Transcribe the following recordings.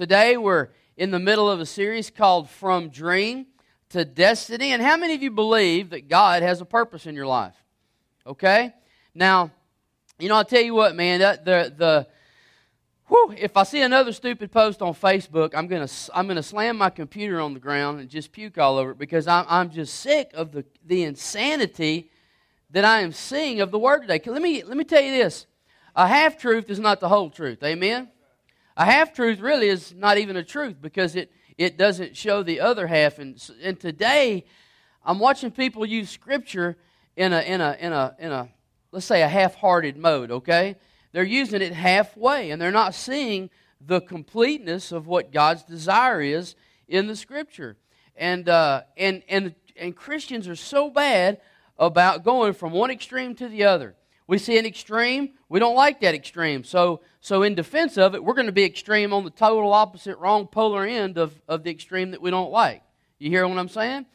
Today we're in the middle of a series called From Dream to Destiny. And how many of you believe that God has a purpose in your life? Okay? Now, you know, I'll tell you what, man, that, the, the, whew, if I see another stupid post on Facebook, I'm going to I'm gonna slam my computer on the ground and just puke all over it because I'm, I'm just sick of the, the insanity that I am seeing of the Word today. Let me, let me tell you this a half truth is not the whole truth. Amen? A half truth really is not even a truth because it, it doesn't show the other half. And, and today, I'm watching people use Scripture in a, in a, in a, in a let's say, a half hearted mode, okay? They're using it halfway and they're not seeing the completeness of what God's desire is in the Scripture. And, uh, and, and, and Christians are so bad about going from one extreme to the other. We see an extreme, we don't like that extreme. So, so in defense of it, we're going to be extreme on the total opposite, wrong polar end of, of the extreme that we don't like. You hear what I'm saying?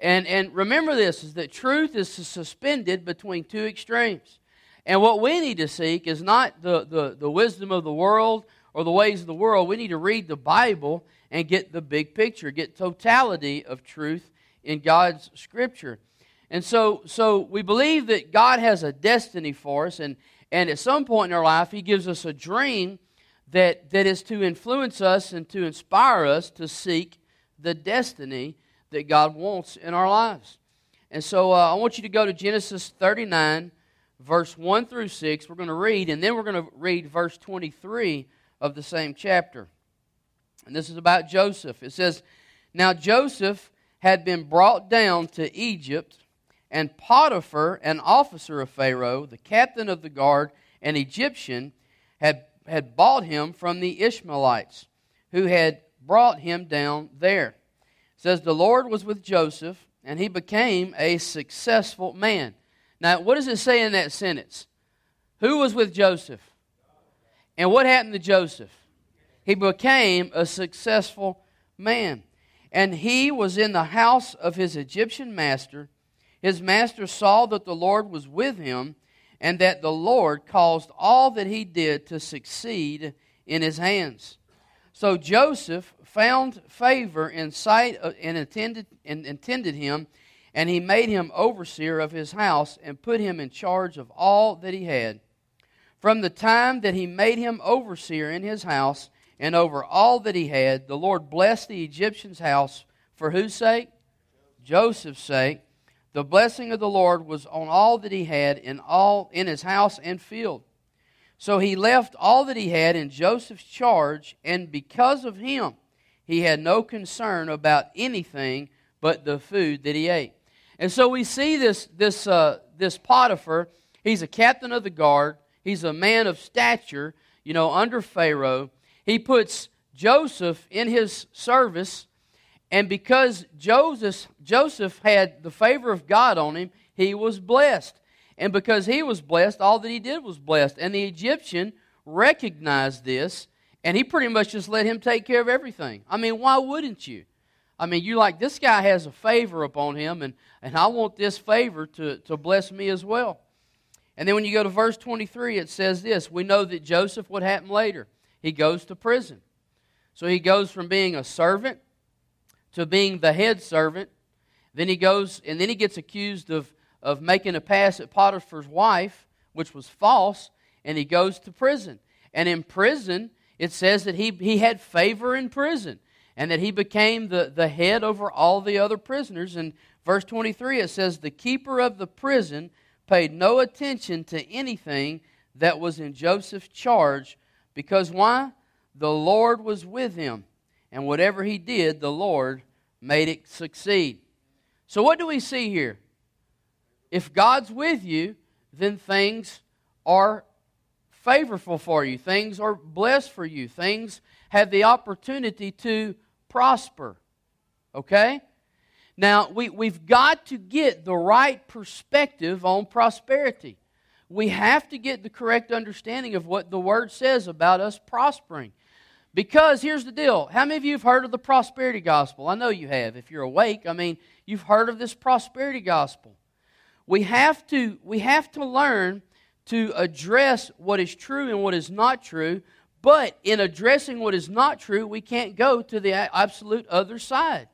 And, and remember this is that truth is suspended between two extremes. And what we need to seek is not the, the, the wisdom of the world or the ways of the world. We need to read the Bible and get the big picture, get totality of truth in God's Scripture. And so, so we believe that God has a destiny for us, and, and at some point in our life, He gives us a dream that, that is to influence us and to inspire us to seek the destiny that God wants in our lives. And so uh, I want you to go to Genesis 39, verse 1 through 6. We're going to read, and then we're going to read verse 23 of the same chapter. And this is about Joseph. It says, Now Joseph had been brought down to Egypt and Potiphar, an officer of Pharaoh, the captain of the guard, an Egyptian, had, had bought him from the Ishmaelites, who had brought him down there. It says, The Lord was with Joseph, and he became a successful man. Now, what does it say in that sentence? Who was with Joseph? And what happened to Joseph? He became a successful man. And he was in the house of his Egyptian master his master saw that the Lord was with him, and that the Lord caused all that he did to succeed in his hands. So Joseph found favor in sight uh, and, attended, and him, and he made him overseer of his house and put him in charge of all that he had. From the time that he made him overseer in his house and over all that he had, the Lord blessed the Egyptian's house for whose sake? Joseph's sake the blessing of the Lord was on all that he had in all in his house and field. So he left all that he had in Joseph's charge, and because of him, he had no concern about anything but the food that he ate. And so we see this this uh, this Potiphar. He's a captain of the guard. He's a man of stature, you know, under Pharaoh. He puts Joseph in his service and because Joseph, Joseph had the favor of God on him, he was blessed. And because he was blessed, all that he did was blessed. And the Egyptian recognized this, and he pretty much just let him take care of everything. I mean, why wouldn't you? I mean, you like, this guy has a favor upon him, and, and I want this favor to, to bless me as well. And then when you go to verse 23, it says this We know that Joseph, what happened later? He goes to prison. So he goes from being a servant to being the head servant. Then he goes and then he gets accused of, of making a pass at Potiphar's wife, which was false, and he goes to prison. And in prison, it says that he, he had favor in prison and that he became the, the head over all the other prisoners. And verse 23, it says, The keeper of the prison paid no attention to anything that was in Joseph's charge because why? The Lord was with him and whatever he did, the Lord made it succeed. So, what do we see here? If God's with you, then things are favorable for you, things are blessed for you, things have the opportunity to prosper. Okay? Now, we, we've got to get the right perspective on prosperity. We have to get the correct understanding of what the Word says about us prospering. Because here's the deal. How many of you have heard of the prosperity gospel? I know you have. If you're awake, I mean, you've heard of this prosperity gospel. We have to, we have to learn to address what is true and what is not true But in addressing what is not true, we can't go to the absolute other side.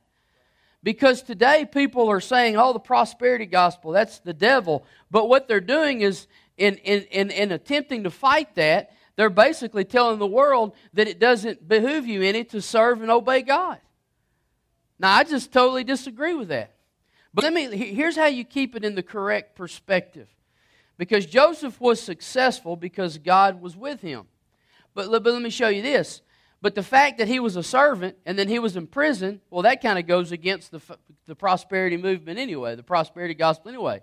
Because today people are saying, oh, the prosperity gospel, that's the devil. But what they're doing is, in, in, in, in attempting to fight that, they're basically telling the world that it doesn't behoove you any to serve and obey God. Now, I just totally disagree with that. But let me, here's how you keep it in the correct perspective. Because Joseph was successful because God was with him. But, but let me show you this. But the fact that he was a servant and then he was in prison, well, that kind of goes against the, the prosperity movement anyway, the prosperity gospel anyway.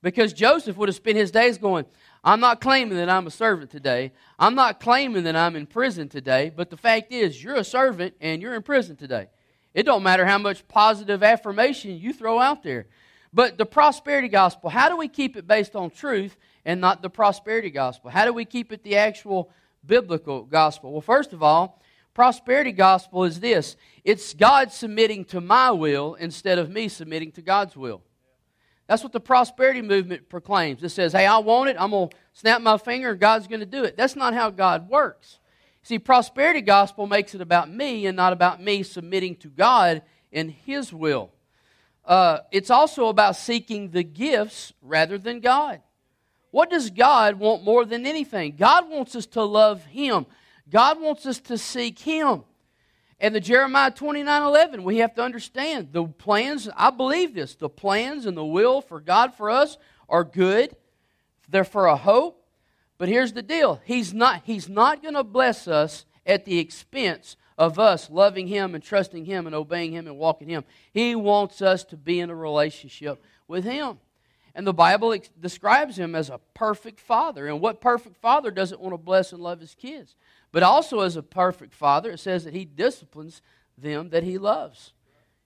Because Joseph would have spent his days going, I'm not claiming that I'm a servant today. I'm not claiming that I'm in prison today. But the fact is, you're a servant and you're in prison today. It don't matter how much positive affirmation you throw out there. But the prosperity gospel, how do we keep it based on truth and not the prosperity gospel? How do we keep it the actual biblical gospel? Well, first of all, prosperity gospel is this it's God submitting to my will instead of me submitting to God's will. That's what the prosperity movement proclaims. It says, hey, I want it, I'm going to snap my finger, and God's going to do it. That's not how God works. See, prosperity gospel makes it about me and not about me submitting to God and His will. Uh, it's also about seeking the gifts rather than God. What does God want more than anything? God wants us to love Him. God wants us to seek Him. And the Jeremiah 29 11, we have to understand the plans, I believe this, the plans and the will for God for us are good. They're for a hope. But here's the deal He's not, he's not going to bless us at the expense of us loving Him and trusting Him and obeying Him and walking Him. He wants us to be in a relationship with Him. And the Bible describes Him as a perfect Father. And what perfect Father doesn't want to bless and love His kids? But also, as a perfect father, it says that he disciplines them that he loves.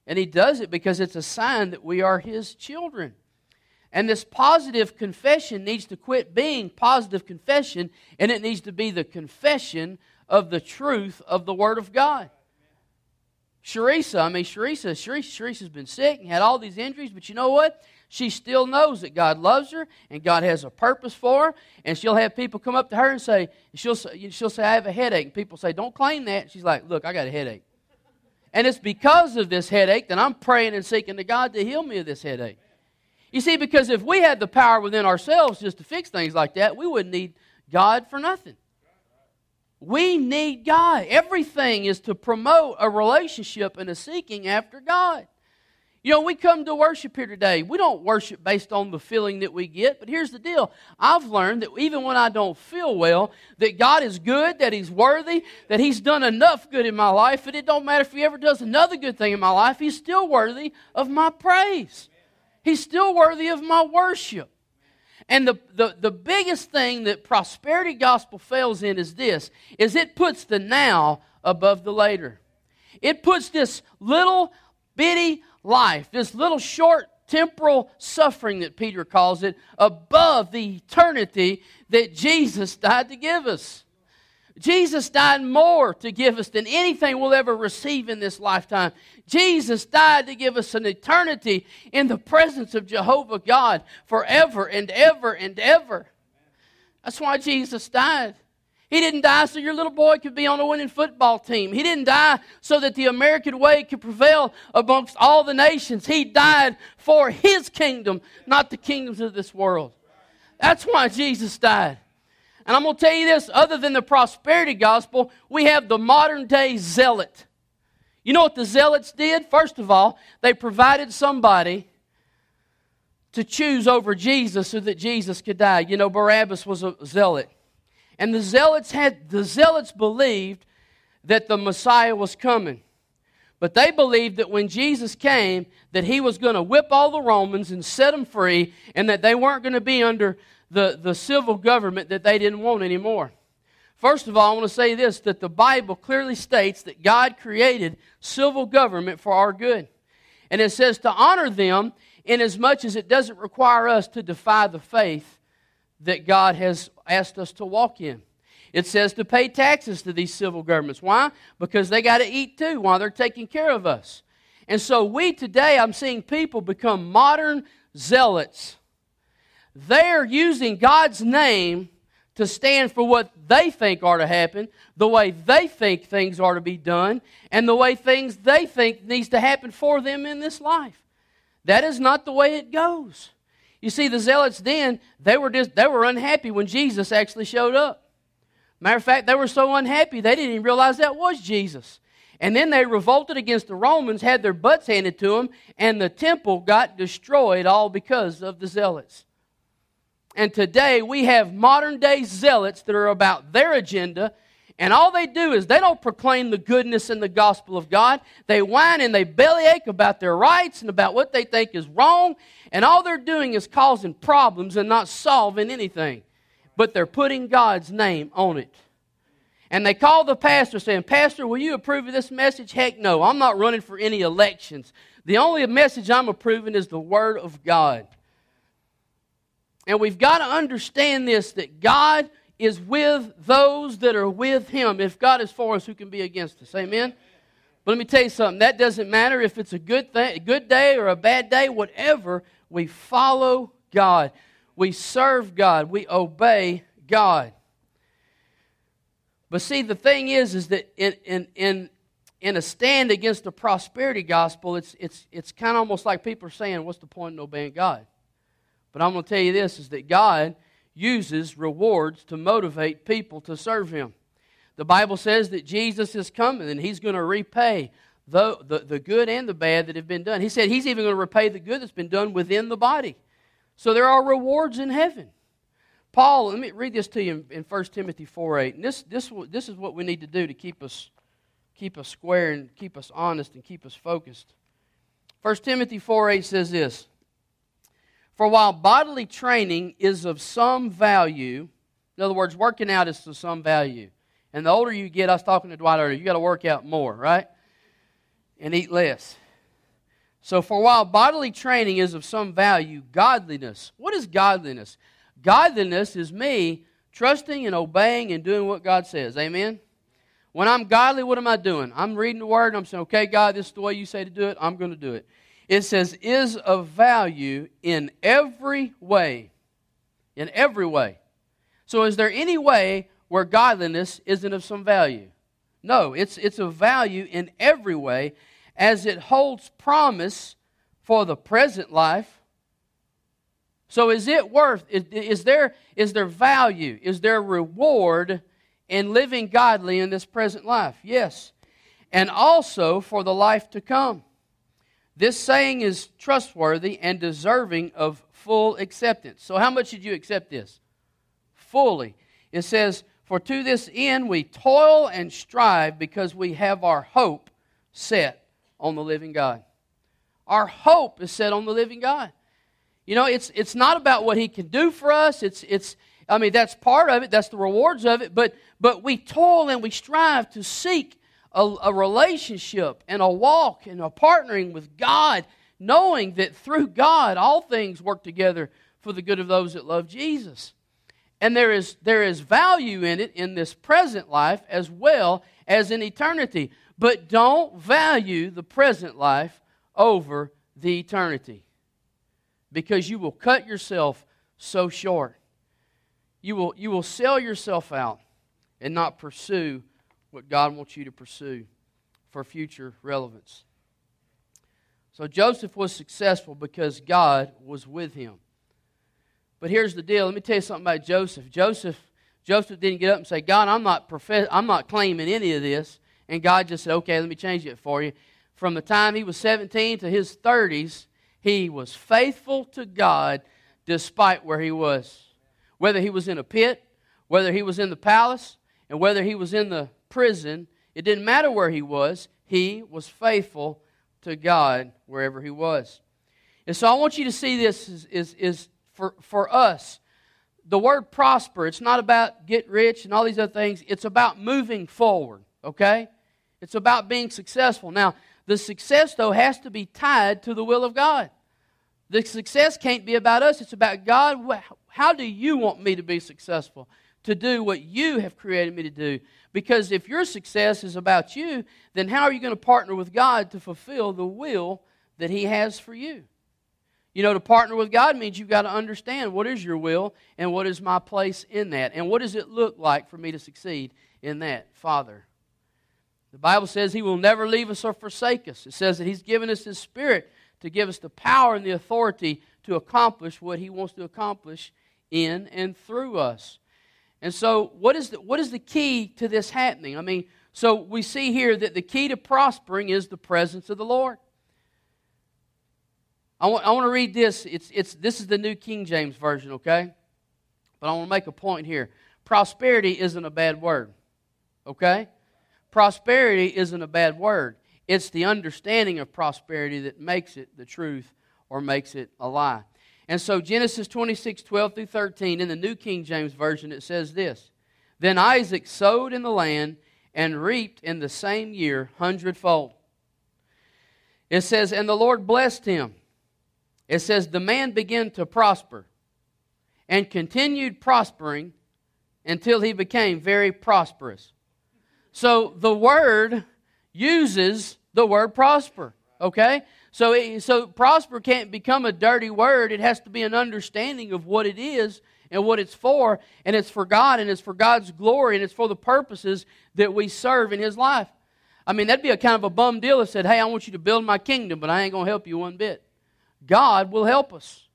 And he does it because it's a sign that we are his children. And this positive confession needs to quit being positive confession, and it needs to be the confession of the truth of the Word of God. Sharisa, I mean, Sharisa, Sharisa, Sharisa's been sick and had all these injuries, but you know what? She still knows that God loves her and God has a purpose for her. And she'll have people come up to her and say, she'll, she'll say, I have a headache. And people say, Don't claim that. She's like, Look, I got a headache. And it's because of this headache that I'm praying and seeking to God to heal me of this headache. You see, because if we had the power within ourselves just to fix things like that, we wouldn't need God for nothing. We need God. Everything is to promote a relationship and a seeking after God. You know, we come to worship here today. We don't worship based on the feeling that we get, but here's the deal. I've learned that even when I don't feel well, that God is good, that He's worthy, that He's done enough good in my life, and it don't matter if He ever does another good thing in my life, He's still worthy of my praise. He's still worthy of my worship. And the, the, the biggest thing that prosperity gospel fails in is this, is it puts the now above the later. It puts this little bitty life, this little short temporal suffering that Peter calls it, above the eternity that Jesus died to give us. Jesus died more to give us than anything we'll ever receive in this lifetime. Jesus died to give us an eternity in the presence of Jehovah God forever and ever and ever. That's why Jesus died. He didn't die so your little boy could be on a winning football team. He didn't die so that the American way could prevail amongst all the nations. He died for his kingdom, not the kingdoms of this world. That's why Jesus died. And I'm going to tell you this other than the prosperity gospel, we have the modern day zealot. You know what the zealots did? First of all, they provided somebody to choose over Jesus so that Jesus could die. You know, Barabbas was a zealot. And the zealots had the zealots believed that the Messiah was coming. But they believed that when Jesus came, that he was going to whip all the Romans and set them free, and that they weren't going to be under the, the civil government that they didn't want anymore. First of all, I want to say this that the Bible clearly states that God created civil government for our good. And it says to honor them in as much as it doesn't require us to defy the faith that God has asked us to walk in. It says to pay taxes to these civil governments. Why? Because they got to eat too while they're taking care of us. And so we today, I'm seeing people become modern zealots. They're using God's name to stand for what they think are to happen, the way they think things are to be done, and the way things they think needs to happen for them in this life. That is not the way it goes. You see, the zealots then, they were, just, they were unhappy when Jesus actually showed up. Matter of fact, they were so unhappy they didn't even realize that was Jesus. And then they revolted against the Romans, had their butts handed to them, and the temple got destroyed all because of the zealots. And today we have modern day zealots that are about their agenda, and all they do is they don't proclaim the goodness and the gospel of God. They whine and they bellyache about their rights and about what they think is wrong, and all they're doing is causing problems and not solving anything. But they're putting God's name on it. And they call the pastor saying, Pastor, will you approve of this message? Heck no, I'm not running for any elections. The only message I'm approving is the Word of God. And we've got to understand this that God is with those that are with Him. If God is for us, who can be against us? Amen? But let me tell you something. That doesn't matter if it's a good, thing, a good day or a bad day, whatever. We follow God. We serve God. We obey God. But see, the thing is, is that in, in, in, in a stand against the prosperity gospel, it's, it's, it's kind of almost like people are saying, what's the point in obeying God? But I'm going to tell you this is that God uses rewards to motivate people to serve Him. The Bible says that Jesus is coming and He's going to repay the, the, the good and the bad that have been done. He said He's even going to repay the good that's been done within the body. So there are rewards in heaven. Paul, let me read this to you in, in 1 Timothy 4 8. And this, this, this is what we need to do to keep us, keep us square and keep us honest and keep us focused. 1 Timothy 4 8 says this for while bodily training is of some value, in other words, working out is of some value. And the older you get, I was talking to Dwight earlier, you got to work out more, right? And eat less. So, for while bodily training is of some value, godliness. What is godliness? Godliness is me trusting and obeying and doing what God says. Amen? When I'm godly, what am I doing? I'm reading the Word and I'm saying, okay, God, this is the way you say to do it. I'm going to do it. It says, is of value in every way. In every way. So, is there any way where godliness isn't of some value? No, it's, it's of value in every way as it holds promise for the present life. So, is it worth, is, is, there, is there value, is there reward in living godly in this present life? Yes. And also for the life to come. This saying is trustworthy and deserving of full acceptance. So, how much did you accept this? Fully. It says, For to this end we toil and strive because we have our hope set on the living God. Our hope is set on the living God. You know, it's, it's not about what He can do for us. It's, it's, I mean, that's part of it, that's the rewards of it, but, but we toil and we strive to seek a, a relationship and a walk and a partnering with God, knowing that through God all things work together for the good of those that love Jesus. And there is, there is value in it in this present life as well as in eternity. But don't value the present life over the eternity because you will cut yourself so short. You will, you will sell yourself out and not pursue what God wants you to pursue for future relevance. So Joseph was successful because God was with him. But here's the deal. Let me tell you something about Joseph. Joseph, Joseph didn't get up and say, God, I'm not, profess- I'm not claiming any of this. And God just said, okay, let me change it for you. From the time he was 17 to his 30s, he was faithful to God despite where he was. Whether he was in a pit, whether he was in the palace, and whether he was in the prison, it didn't matter where he was, he was faithful to God wherever he was. And so I want you to see this is, is, is for, for us. The word prosper, it's not about get rich and all these other things. It's about moving forward, okay? It's about being successful. Now, the success, though, has to be tied to the will of God. The success can't be about us, it's about God. How do you want me to be successful? To do what you have created me to do. Because if your success is about you, then how are you going to partner with God to fulfill the will that He has for you? You know, to partner with God means you've got to understand what is your will and what is my place in that. And what does it look like for me to succeed in that, Father? The Bible says He will never leave us or forsake us. It says that He's given us His Spirit to give us the power and the authority to accomplish what He wants to accomplish in and through us. And so, what is the, what is the key to this happening? I mean, so we see here that the key to prospering is the presence of the Lord. I want, I want to read this. It's, it's, this is the New King James Version, okay? But I want to make a point here. Prosperity isn't a bad word, okay? Prosperity isn't a bad word. It's the understanding of prosperity that makes it the truth or makes it a lie. And so, Genesis 26, 12 through 13, in the New King James Version, it says this Then Isaac sowed in the land and reaped in the same year hundredfold. It says, And the Lord blessed him. It says, The man began to prosper and continued prospering until he became very prosperous. So the word uses the word prosper, okay? So, it, so prosper can't become a dirty word. It has to be an understanding of what it is and what it's for. And it's for God and it's for God's glory and it's for the purposes that we serve in His life. I mean, that'd be a kind of a bum deal if said, Hey, I want you to build my kingdom, but I ain't going to help you one bit. God will help us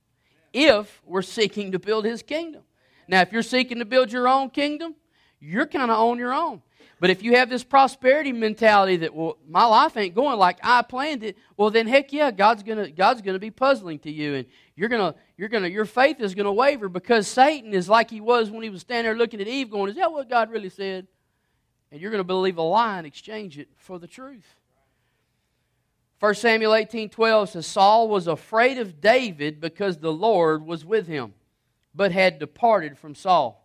if we're seeking to build His kingdom. Now, if you're seeking to build your own kingdom, you're kind of on your own. But if you have this prosperity mentality that, well, my life ain't going like I planned it, well, then heck yeah, God's gonna God's gonna be puzzling to you, and you're gonna you're gonna your faith is gonna waver because Satan is like he was when he was standing there looking at Eve, going, "Is that what God really said?" And you're gonna believe a lie and exchange it for the truth. 1 Samuel 18 12 says, Saul was afraid of David because the Lord was with him, but had departed from Saul.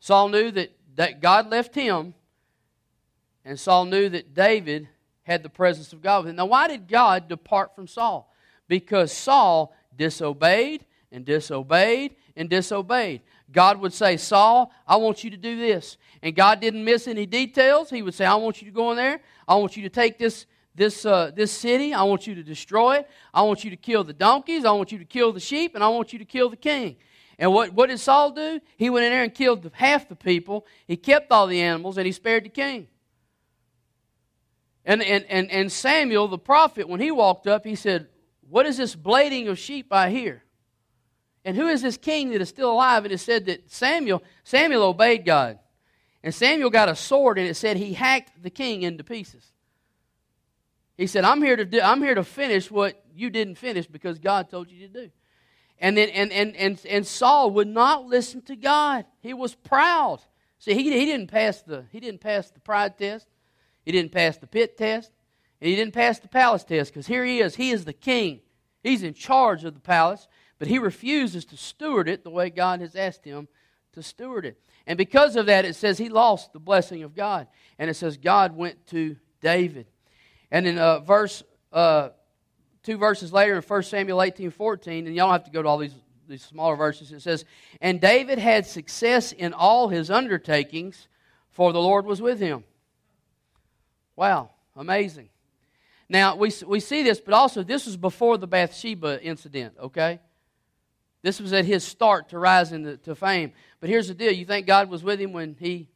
Saul knew that, that God left him and Saul knew that David had the presence of God. Now, why did God depart from Saul? Because Saul disobeyed and disobeyed and disobeyed. God would say, Saul, I want you to do this. And God didn't miss any details. He would say, I want you to go in there. I want you to take this, this, uh, this city. I want you to destroy it. I want you to kill the donkeys. I want you to kill the sheep. And I want you to kill the king. And what, what did Saul do? He went in there and killed half the people. He kept all the animals and he spared the king. And, and, and, and Samuel, the prophet, when he walked up, he said, What is this blading of sheep I hear? And who is this king that is still alive? And it said that Samuel, Samuel obeyed God. And Samuel got a sword, and it said he hacked the king into pieces. He said, I'm here to, do, I'm here to finish what you didn't finish because God told you to do. And, then, and, and, and, and Saul would not listen to God. He was proud. See, he, he, didn't pass the, he didn't pass the pride test. He didn't pass the pit test, and he didn't pass the palace test because here he is. He is the king. He's in charge of the palace, but he refuses to steward it the way God has asked him to steward it. And because of that, it says he lost the blessing of God. And it says God went to David. And in uh, verse, uh, two verses later in 1 Samuel 18 14, and y'all don't have to go to all these, these smaller verses, it says, And David had success in all his undertakings, for the Lord was with him. Wow, amazing. Now, we, we see this, but also this was before the Bathsheba incident, okay? This was at his start to rise into to fame. But here's the deal you think God was with him when he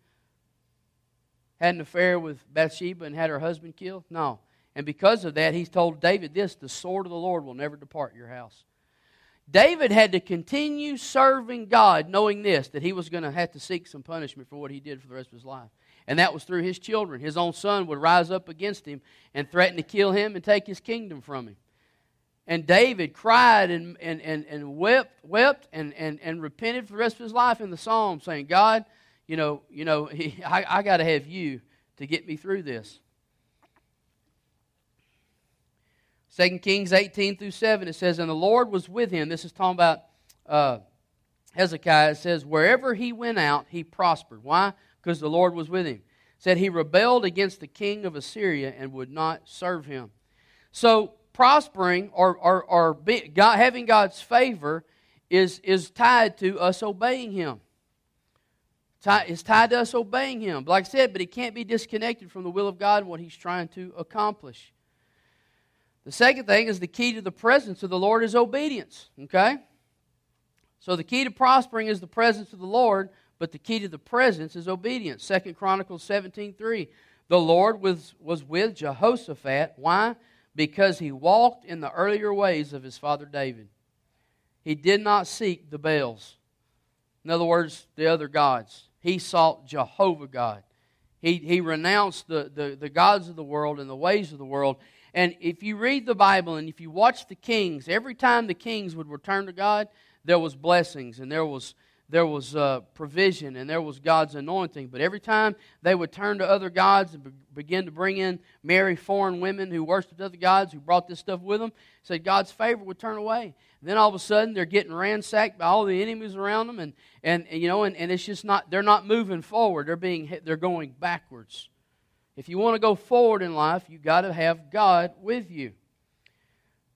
had an affair with Bathsheba and had her husband killed? No. And because of that, he's told David this the sword of the Lord will never depart your house. David had to continue serving God, knowing this, that he was going to have to seek some punishment for what he did for the rest of his life. And that was through his children. His own son would rise up against him and threaten to kill him and take his kingdom from him. And David cried and, and, and, and wept, wept and, and, and repented for the rest of his life in the psalm, saying, God, you know, you know I, I got to have you to get me through this. 2 Kings 18 through 7, it says, And the Lord was with him. This is talking about uh, Hezekiah. It says, Wherever he went out, he prospered. Why? Because the Lord was with him. said he rebelled against the king of Assyria and would not serve him. So prospering or, or, or be, God, having God's favor is, is tied to us obeying him. It's tied to us obeying him. Like I said, but it can't be disconnected from the will of God and what he's trying to accomplish. The second thing is the key to the presence of the Lord is obedience. Okay? So the key to prospering is the presence of the Lord, but the key to the presence is obedience. Second Chronicles 17 3. The Lord was, was with Jehoshaphat. Why? Because he walked in the earlier ways of his father David. He did not seek the Baals. In other words, the other gods. He sought Jehovah God. He, he renounced the, the, the gods of the world and the ways of the world. And if you read the Bible and if you watch the kings, every time the kings would return to God, there was blessings and there was there was uh, provision and there was God's anointing. But every time they would turn to other gods and be- begin to bring in marry foreign women who worshiped other gods, who brought this stuff with them, said God's favor would turn away. And then all of a sudden they're getting ransacked by all the enemies around them, and, and, and you know, and, and it's just not they're not moving forward. They're being they're going backwards. If you want to go forward in life, you got to have God with you.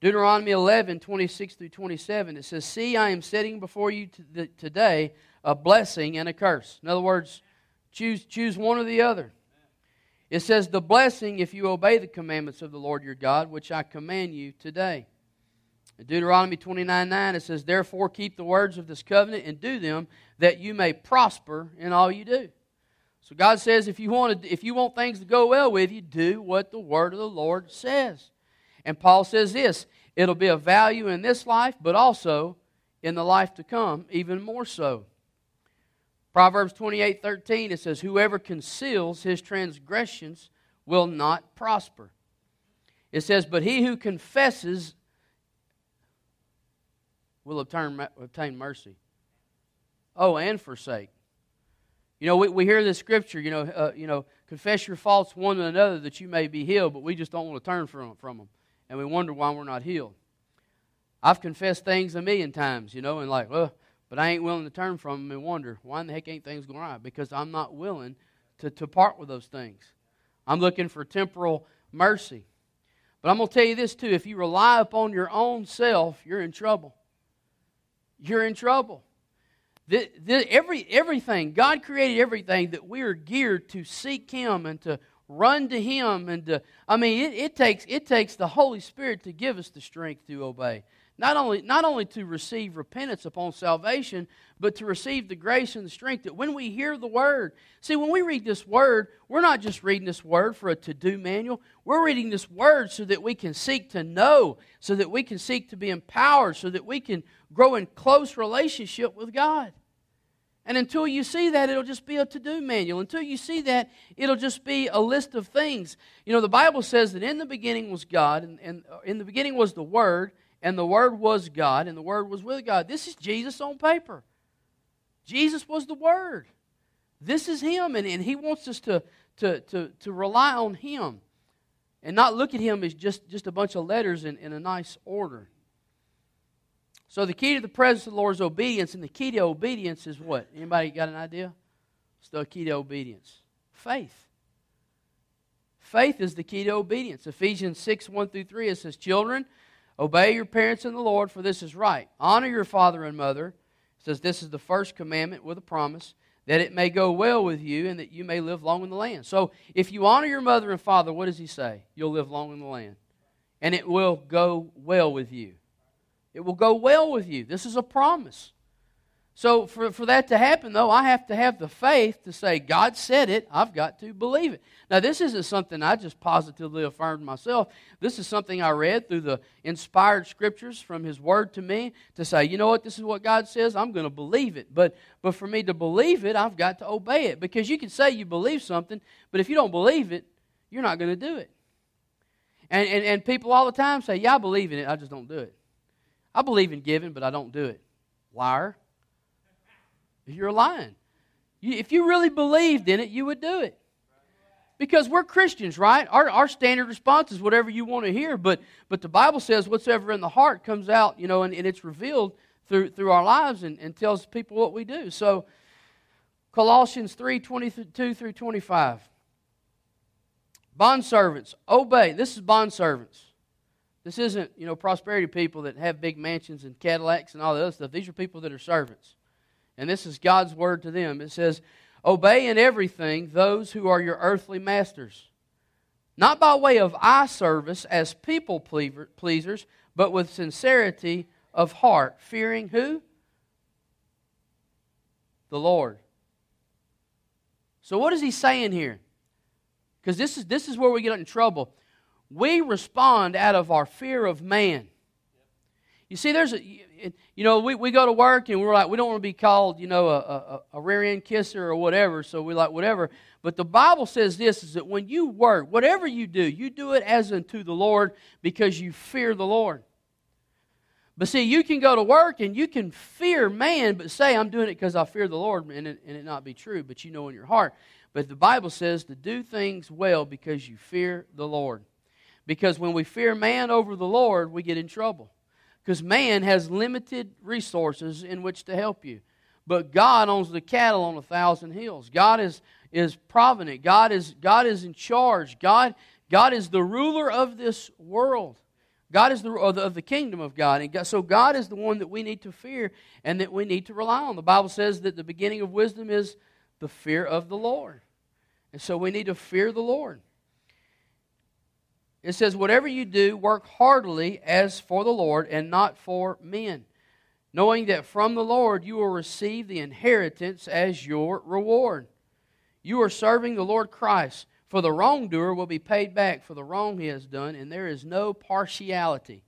Deuteronomy 11, 26 through 27, it says, See, I am setting before you today a blessing and a curse. In other words, choose, choose one or the other. It says, The blessing if you obey the commandments of the Lord your God, which I command you today. In Deuteronomy 29, 9, it says, Therefore keep the words of this covenant and do them, that you may prosper in all you do. So God says, if you, want to, if you want things to go well with you, do what the word of the Lord says. And Paul says this it'll be of value in this life, but also in the life to come, even more so. Proverbs 28 13, it says, Whoever conceals his transgressions will not prosper. It says, But he who confesses will obtain, obtain mercy. Oh, and forsake. You know, we, we hear this scripture, you know, uh, you know, confess your faults one to another that you may be healed, but we just don't want to turn from, from them and we wonder why we're not healed. I've confessed things a million times, you know, and like, well, but I ain't willing to turn from them and wonder why in the heck ain't things going right? Because I'm not willing to, to part with those things. I'm looking for temporal mercy. But I'm going to tell you this too if you rely upon your own self, you're in trouble. You're in trouble. The, the, every, everything, God created everything that we are geared to seek Him and to run to him and to, i mean it, it, takes it takes the holy spirit to give us the strength to obey. Not only not only to receive repentance upon salvation but to receive the grace and the strength that when we hear the word see when we read this word we're not just reading this word for a to-do manual. We're reading this word so that we can seek to know so that we can seek to be empowered so that we can grow in close relationship with god and until you see that, it'll just be a to do manual. Until you see that, it'll just be a list of things. You know, the Bible says that in the beginning was God, and, and uh, in the beginning was the Word, and the Word was God, and the Word was with God. This is Jesus on paper. Jesus was the Word. This is Him, and, and He wants us to, to, to, to rely on Him and not look at Him as just, just a bunch of letters in, in a nice order. So the key to the presence of the Lord is obedience, and the key to obedience is what? Anybody got an idea? What's the key to obedience? Faith. Faith is the key to obedience. Ephesians 6, 1 through 3, it says, Children, obey your parents in the Lord, for this is right. Honor your father and mother. It says, This is the first commandment with a promise, that it may go well with you and that you may live long in the land. So if you honor your mother and father, what does he say? You'll live long in the land. And it will go well with you. It will go well with you. This is a promise. So, for, for that to happen, though, I have to have the faith to say, God said it, I've got to believe it. Now, this isn't something I just positively affirmed myself. This is something I read through the inspired scriptures from His Word to me to say, you know what, this is what God says, I'm going to believe it. But, but for me to believe it, I've got to obey it. Because you can say you believe something, but if you don't believe it, you're not going to do it. And, and, and people all the time say, yeah, I believe in it, I just don't do it. I believe in giving, but I don't do it. Liar. You're lying. You, if you really believed in it, you would do it. Because we're Christians, right? Our, our standard response is whatever you want to hear, but, but the Bible says whatsoever in the heart comes out, you know, and, and it's revealed through, through our lives and, and tells people what we do. So, Colossians 3 22 through 25. Bond servants, obey. This is bond servants. This isn't, you know, prosperity people that have big mansions and Cadillacs and all that other stuff. These are people that are servants. And this is God's word to them. It says, Obey in everything those who are your earthly masters. not by way of eye service as people pleasers, but with sincerity of heart, fearing who? The Lord. So, what is he saying here? Because this is, this is where we get in trouble. We respond out of our fear of man. You see, there's a, you know, we, we go to work and we're like, we don't want to be called, you know, a, a, a rear end kisser or whatever, so we like whatever. But the Bible says this is that when you work, whatever you do, you do it as unto the Lord because you fear the Lord. But see, you can go to work and you can fear man, but say, I'm doing it because I fear the Lord, and it, and it not be true, but you know in your heart. But the Bible says to do things well because you fear the Lord. Because when we fear man over the Lord, we get in trouble. Because man has limited resources in which to help you. But God owns the cattle on a thousand hills. God is, is provident. God is, God is in charge. God, God is the ruler of this world. God is the of the, of the kingdom of God. And God, so God is the one that we need to fear and that we need to rely on. The Bible says that the beginning of wisdom is the fear of the Lord. And so we need to fear the Lord. It says, Whatever you do, work heartily as for the Lord and not for men, knowing that from the Lord you will receive the inheritance as your reward. You are serving the Lord Christ. For the wrongdoer will be paid back for the wrong he has done, and there is no partiality.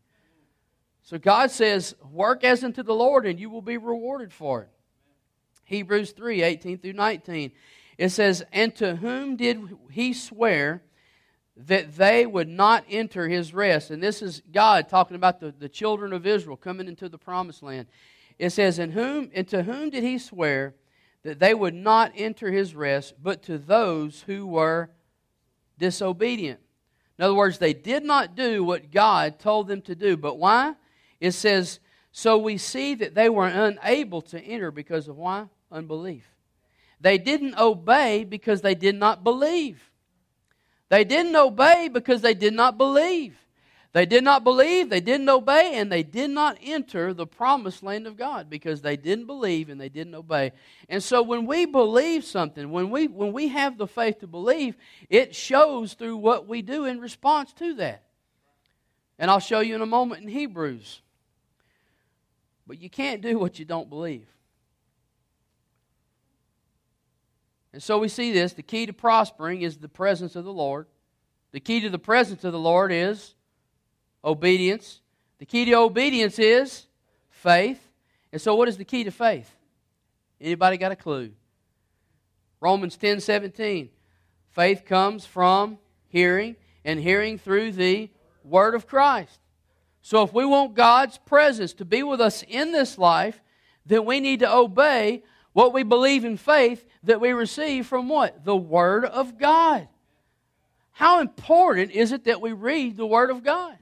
So God says, Work as unto the Lord, and you will be rewarded for it. Hebrews 3 18 through 19. It says, And to whom did he swear that they would not enter his rest? And this is God talking about the, the children of Israel coming into the promised land. It says, And whom and to whom did he swear that they would not enter his rest, but to those who were disobedient. In other words, they did not do what God told them to do. But why? It says, so we see that they were unable to enter because of why? Unbelief. They didn't obey because they did not believe. They didn't obey because they did not believe. They did not believe, they didn't obey, and they did not enter the promised land of God because they didn't believe and they didn't obey. And so when we believe something, when we when we have the faith to believe, it shows through what we do in response to that. And I'll show you in a moment in Hebrews. But you can't do what you don't believe. And so we see this. The key to prospering is the presence of the Lord. The key to the presence of the Lord is obedience. The key to obedience is faith. And so what is the key to faith? Anybody got a clue? Romans 10 17. Faith comes from hearing, and hearing through the Word of Christ. So if we want God's presence to be with us in this life, then we need to obey what we believe in faith that we receive from what? The Word of God. How important is it that we read the Word of God?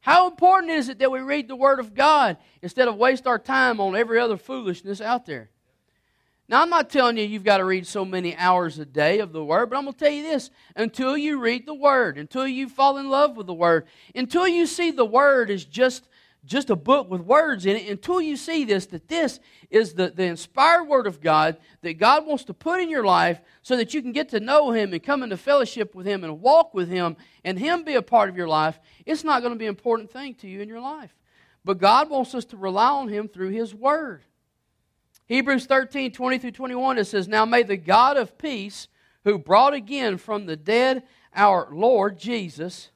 How important is it that we read the Word of God instead of waste our time on every other foolishness out there? Now, I'm not telling you you've got to read so many hours a day of the Word, but I'm going to tell you this until you read the Word, until you fall in love with the Word, until you see the Word as just just a book with words in it until you see this that this is the, the inspired word of God that God wants to put in your life so that you can get to know Him and come into fellowship with Him and walk with Him and Him be a part of your life. It's not going to be an important thing to you in your life. But God wants us to rely on Him through His Word. Hebrews 13 20 through 21, it says, Now may the God of peace, who brought again from the dead our Lord Jesus,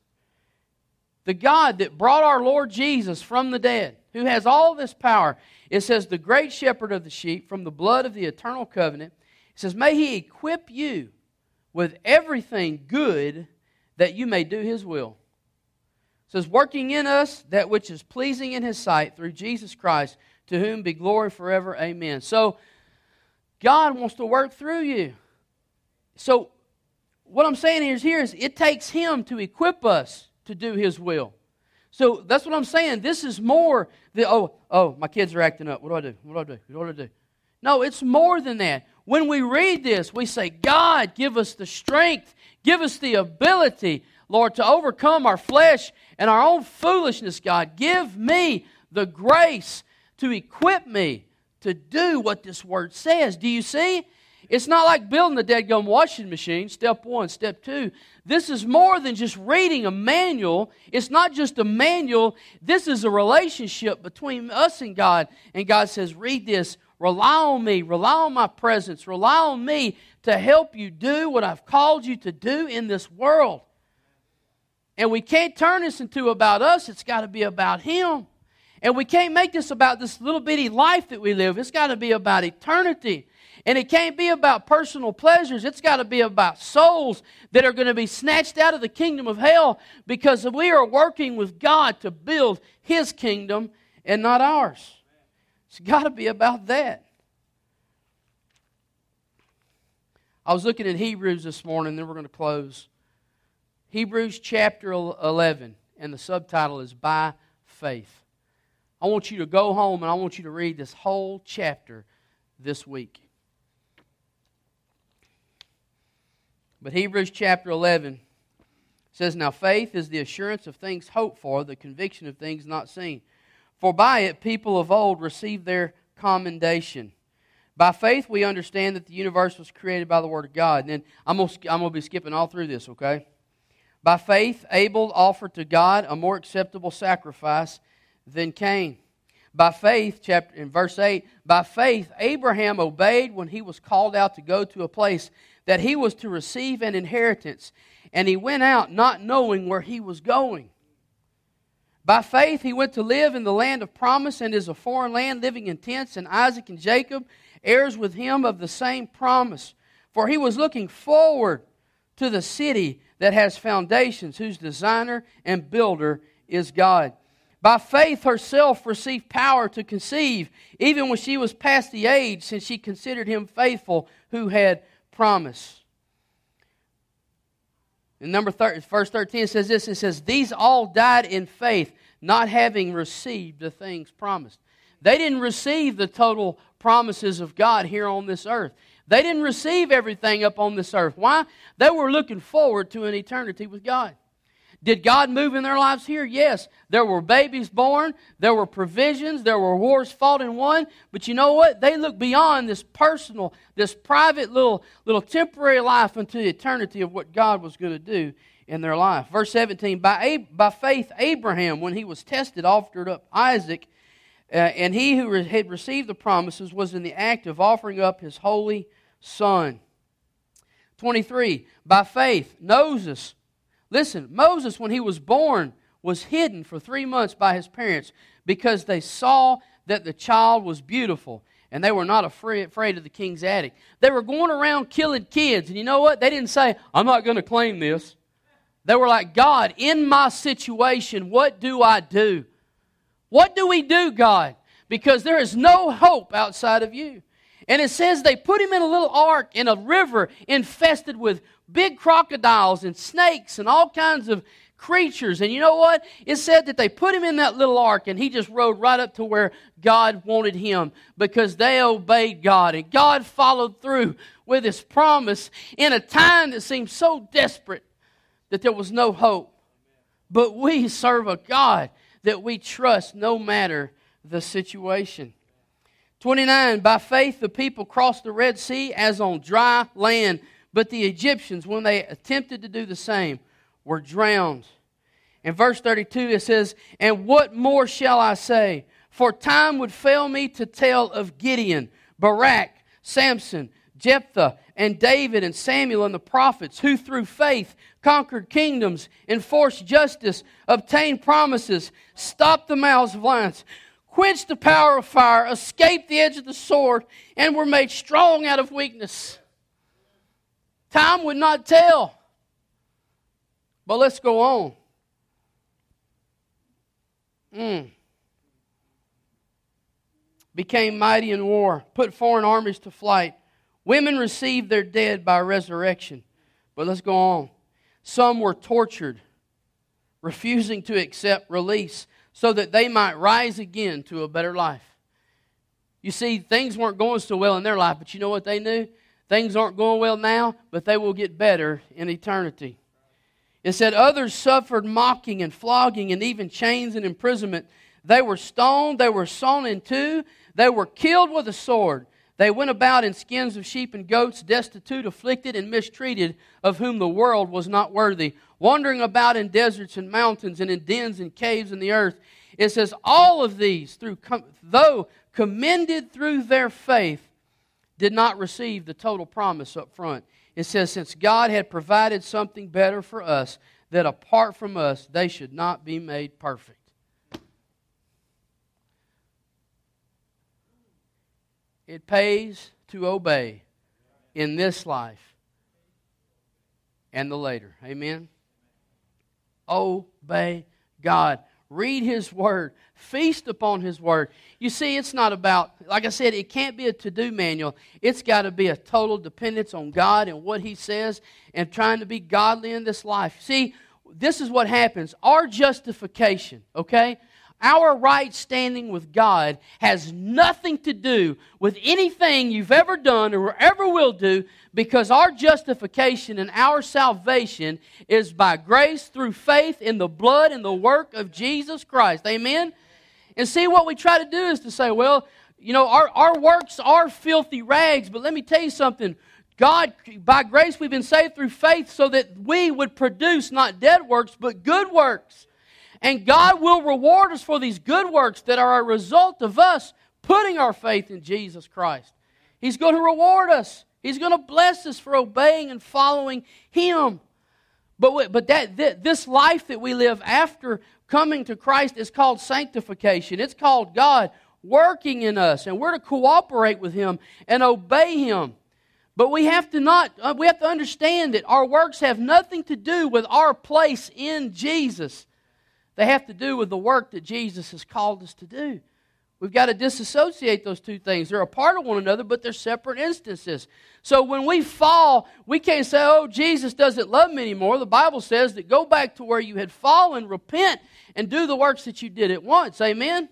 the God that brought our Lord Jesus from the dead, who has all this power, it says, the great shepherd of the sheep from the blood of the eternal covenant, it says, may he equip you with everything good that you may do his will. It says, working in us that which is pleasing in his sight through Jesus Christ, to whom be glory forever. Amen. So, God wants to work through you. So, what I'm saying is here is it takes him to equip us to do His will. So that's what I'm saying. This is more the oh oh my kids are acting up. What do I do? What do I do? What do I do? No, it's more than that. When we read this, we say, God, give us the strength, give us the ability, Lord, to overcome our flesh and our own foolishness, God. Give me the grace to equip me to do what this word says. Do you see? It's not like building a dead gum washing machine, step one, step two. This is more than just reading a manual. It's not just a manual. This is a relationship between us and God. And God says, read this, rely on me, rely on my presence, rely on me to help you do what I've called you to do in this world. And we can't turn this into about us, it's got to be about Him. And we can't make this about this little bitty life that we live. It's got to be about eternity. And it can't be about personal pleasures. It's got to be about souls that are going to be snatched out of the kingdom of hell because we are working with God to build His kingdom and not ours. It's got to be about that. I was looking at Hebrews this morning, then we're going to close. Hebrews chapter 11, and the subtitle is By Faith. I want you to go home and I want you to read this whole chapter this week. But Hebrews chapter 11 says, Now faith is the assurance of things hoped for, the conviction of things not seen. For by it people of old received their commendation. By faith we understand that the universe was created by the Word of God. And then I'm going to, be skipping all through this, okay? By faith Abel offered to God a more acceptable sacrifice than Cain. By faith, chapter in verse 8, by faith Abraham obeyed when he was called out to go to a place that he was to receive an inheritance, and he went out not knowing where he was going. By faith he went to live in the land of promise and is a foreign land, living in tents, and Isaac and Jacob, heirs with him of the same promise. For he was looking forward to the city that has foundations, whose designer and builder is God. By faith herself received power to conceive, even when she was past the age, since she considered him faithful who had promised. In number 30, verse 13 says this it says, These all died in faith, not having received the things promised. They didn't receive the total promises of God here on this earth. They didn't receive everything up on this earth. Why? They were looking forward to an eternity with God. Did God move in their lives here? Yes. There were babies born, there were provisions, there were wars fought and won. But you know what? They look beyond this personal, this private little, little temporary life into the eternity of what God was going to do in their life. Verse 17 By, by faith, Abraham, when he was tested, offered up Isaac, uh, and he who had received the promises was in the act of offering up his holy son. 23 By faith, Moses Listen, Moses, when he was born, was hidden for three months by his parents because they saw that the child was beautiful and they were not afraid, of the king's attic. They were going around killing kids, and you know what? They didn't say, I'm not going to claim this. They were like, God, in my situation, what do I do? What do we do, God? Because there is no hope outside of you. And it says they put him in a little ark in a river infested with big crocodiles and snakes and all kinds of creatures. And you know what? It said that they put him in that little ark and he just rode right up to where God wanted him because they obeyed God. And God followed through with his promise in a time that seemed so desperate that there was no hope. But we serve a God that we trust no matter the situation. 29 By faith, the people crossed the Red Sea as on dry land but the Egyptians, when they attempted to do the same, were drowned. In verse 32, it says, And what more shall I say? For time would fail me to tell of Gideon, Barak, Samson, Jephthah, and David and Samuel and the prophets, who through faith conquered kingdoms, enforced justice, obtained promises, stopped the mouths of lions, quenched the power of fire, escaped the edge of the sword, and were made strong out of weakness. Time would not tell. But let's go on. Mm. Became mighty in war, put foreign armies to flight. Women received their dead by resurrection. But let's go on. Some were tortured, refusing to accept release so that they might rise again to a better life. You see, things weren't going so well in their life, but you know what they knew? Things aren't going well now, but they will get better in eternity. It said, Others suffered mocking and flogging and even chains and imprisonment. They were stoned, they were sawn in two, they were killed with a sword. They went about in skins of sheep and goats, destitute, afflicted, and mistreated, of whom the world was not worthy, wandering about in deserts and mountains and in dens and caves in the earth. It says, All of these, through, though commended through their faith, did not receive the total promise up front. It says, Since God had provided something better for us, that apart from us, they should not be made perfect. It pays to obey in this life and the later. Amen? Obey God. Read His Word. Feast upon His Word. You see, it's not about, like I said, it can't be a to do manual. It's got to be a total dependence on God and what He says and trying to be godly in this life. See, this is what happens. Our justification, okay? Our right standing with God has nothing to do with anything you've ever done or ever will do because our justification and our salvation is by grace through faith in the blood and the work of Jesus Christ. Amen? And see, what we try to do is to say, well, you know, our, our works are filthy rags, but let me tell you something. God, by grace, we've been saved through faith so that we would produce not dead works, but good works. And God will reward us for these good works that are a result of us putting our faith in Jesus Christ. He's going to reward us. He's going to bless us for obeying and following Him. But, but that, this life that we live after coming to Christ is called sanctification. It's called God working in us, and we're to cooperate with Him and obey Him. But we have to not, uh, we have to understand that our works have nothing to do with our place in Jesus. They have to do with the work that Jesus has called us to do. We've got to disassociate those two things. They're a part of one another, but they're separate instances. So when we fall, we can't say, oh, Jesus doesn't love me anymore. The Bible says that go back to where you had fallen, repent, and do the works that you did at once. Amen?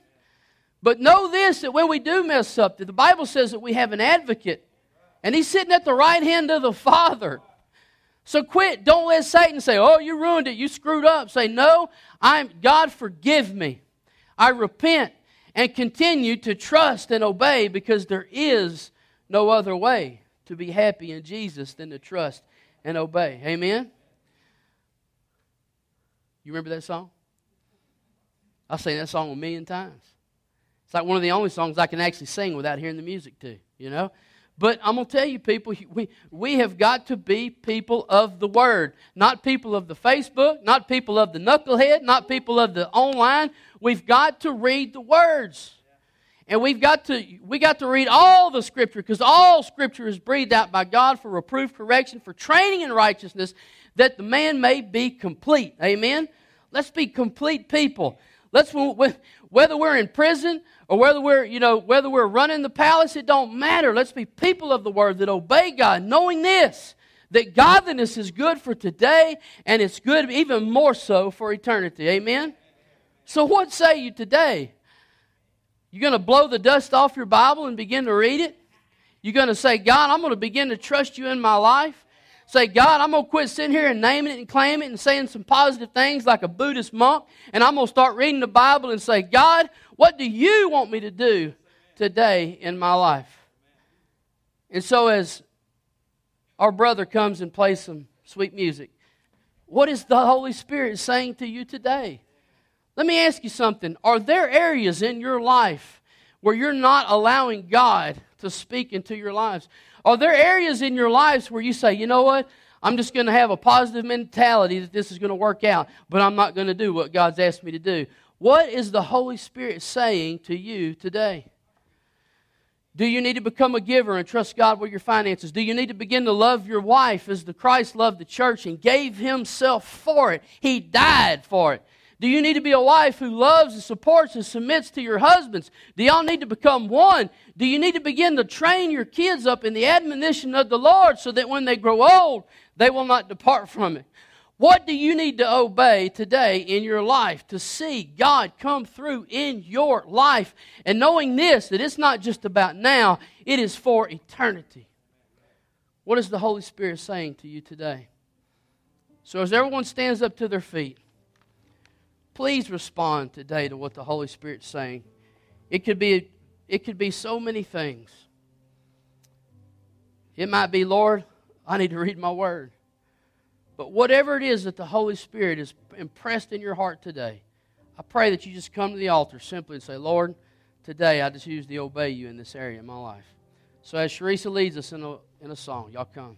But know this that when we do mess up, that the Bible says that we have an advocate, and he's sitting at the right hand of the Father. So quit. Don't let Satan say, "Oh, you ruined it. You screwed up." Say, "No, I'm God forgive me. I repent and continue to trust and obey because there is no other way to be happy in Jesus than to trust and obey." Amen. You remember that song? I've sing that song a million times. It's like one of the only songs I can actually sing without hearing the music too, you know? But I'm going to tell you, people, we, we have got to be people of the Word. Not people of the Facebook, not people of the knucklehead, not people of the online. We've got to read the words. And we've got to, we got to read all the Scripture because all Scripture is breathed out by God for reproof, correction, for training in righteousness, that the man may be complete. Amen? Let's be complete people. Let's, whether we're in prison or whether we're, you know, whether we're running the palace, it don't matter. Let's be people of the word that obey God, knowing this, that godliness is good for today and it's good even more so for eternity. Amen? So what say you today? You're going to blow the dust off your Bible and begin to read it? You're going to say, God, I'm going to begin to trust you in my life? Say, God, I'm going to quit sitting here and naming it and claiming it and saying some positive things like a Buddhist monk. And I'm going to start reading the Bible and say, God, what do you want me to do today in my life? And so, as our brother comes and plays some sweet music, what is the Holy Spirit saying to you today? Let me ask you something. Are there areas in your life where you're not allowing God to speak into your lives? Are there areas in your lives where you say, you know what? I'm just going to have a positive mentality that this is going to work out, but I'm not going to do what God's asked me to do. What is the Holy Spirit saying to you today? Do you need to become a giver and trust God with your finances? Do you need to begin to love your wife as the Christ loved the church and gave himself for it? He died for it. Do you need to be a wife who loves and supports and submits to your husbands? Do y'all need to become one? Do you need to begin to train your kids up in the admonition of the Lord so that when they grow old, they will not depart from it? What do you need to obey today in your life to see God come through in your life? And knowing this, that it's not just about now, it is for eternity. What is the Holy Spirit saying to you today? So, as everyone stands up to their feet, please respond today to what the Holy Spirit's saying. It could be, it could be so many things. It might be, Lord, I need to read my word. But whatever it is that the Holy Spirit is impressed in your heart today, I pray that you just come to the altar simply and say, Lord, today I just choose to obey you in this area of my life. So as Sharisa leads us in a, in a song, y'all come.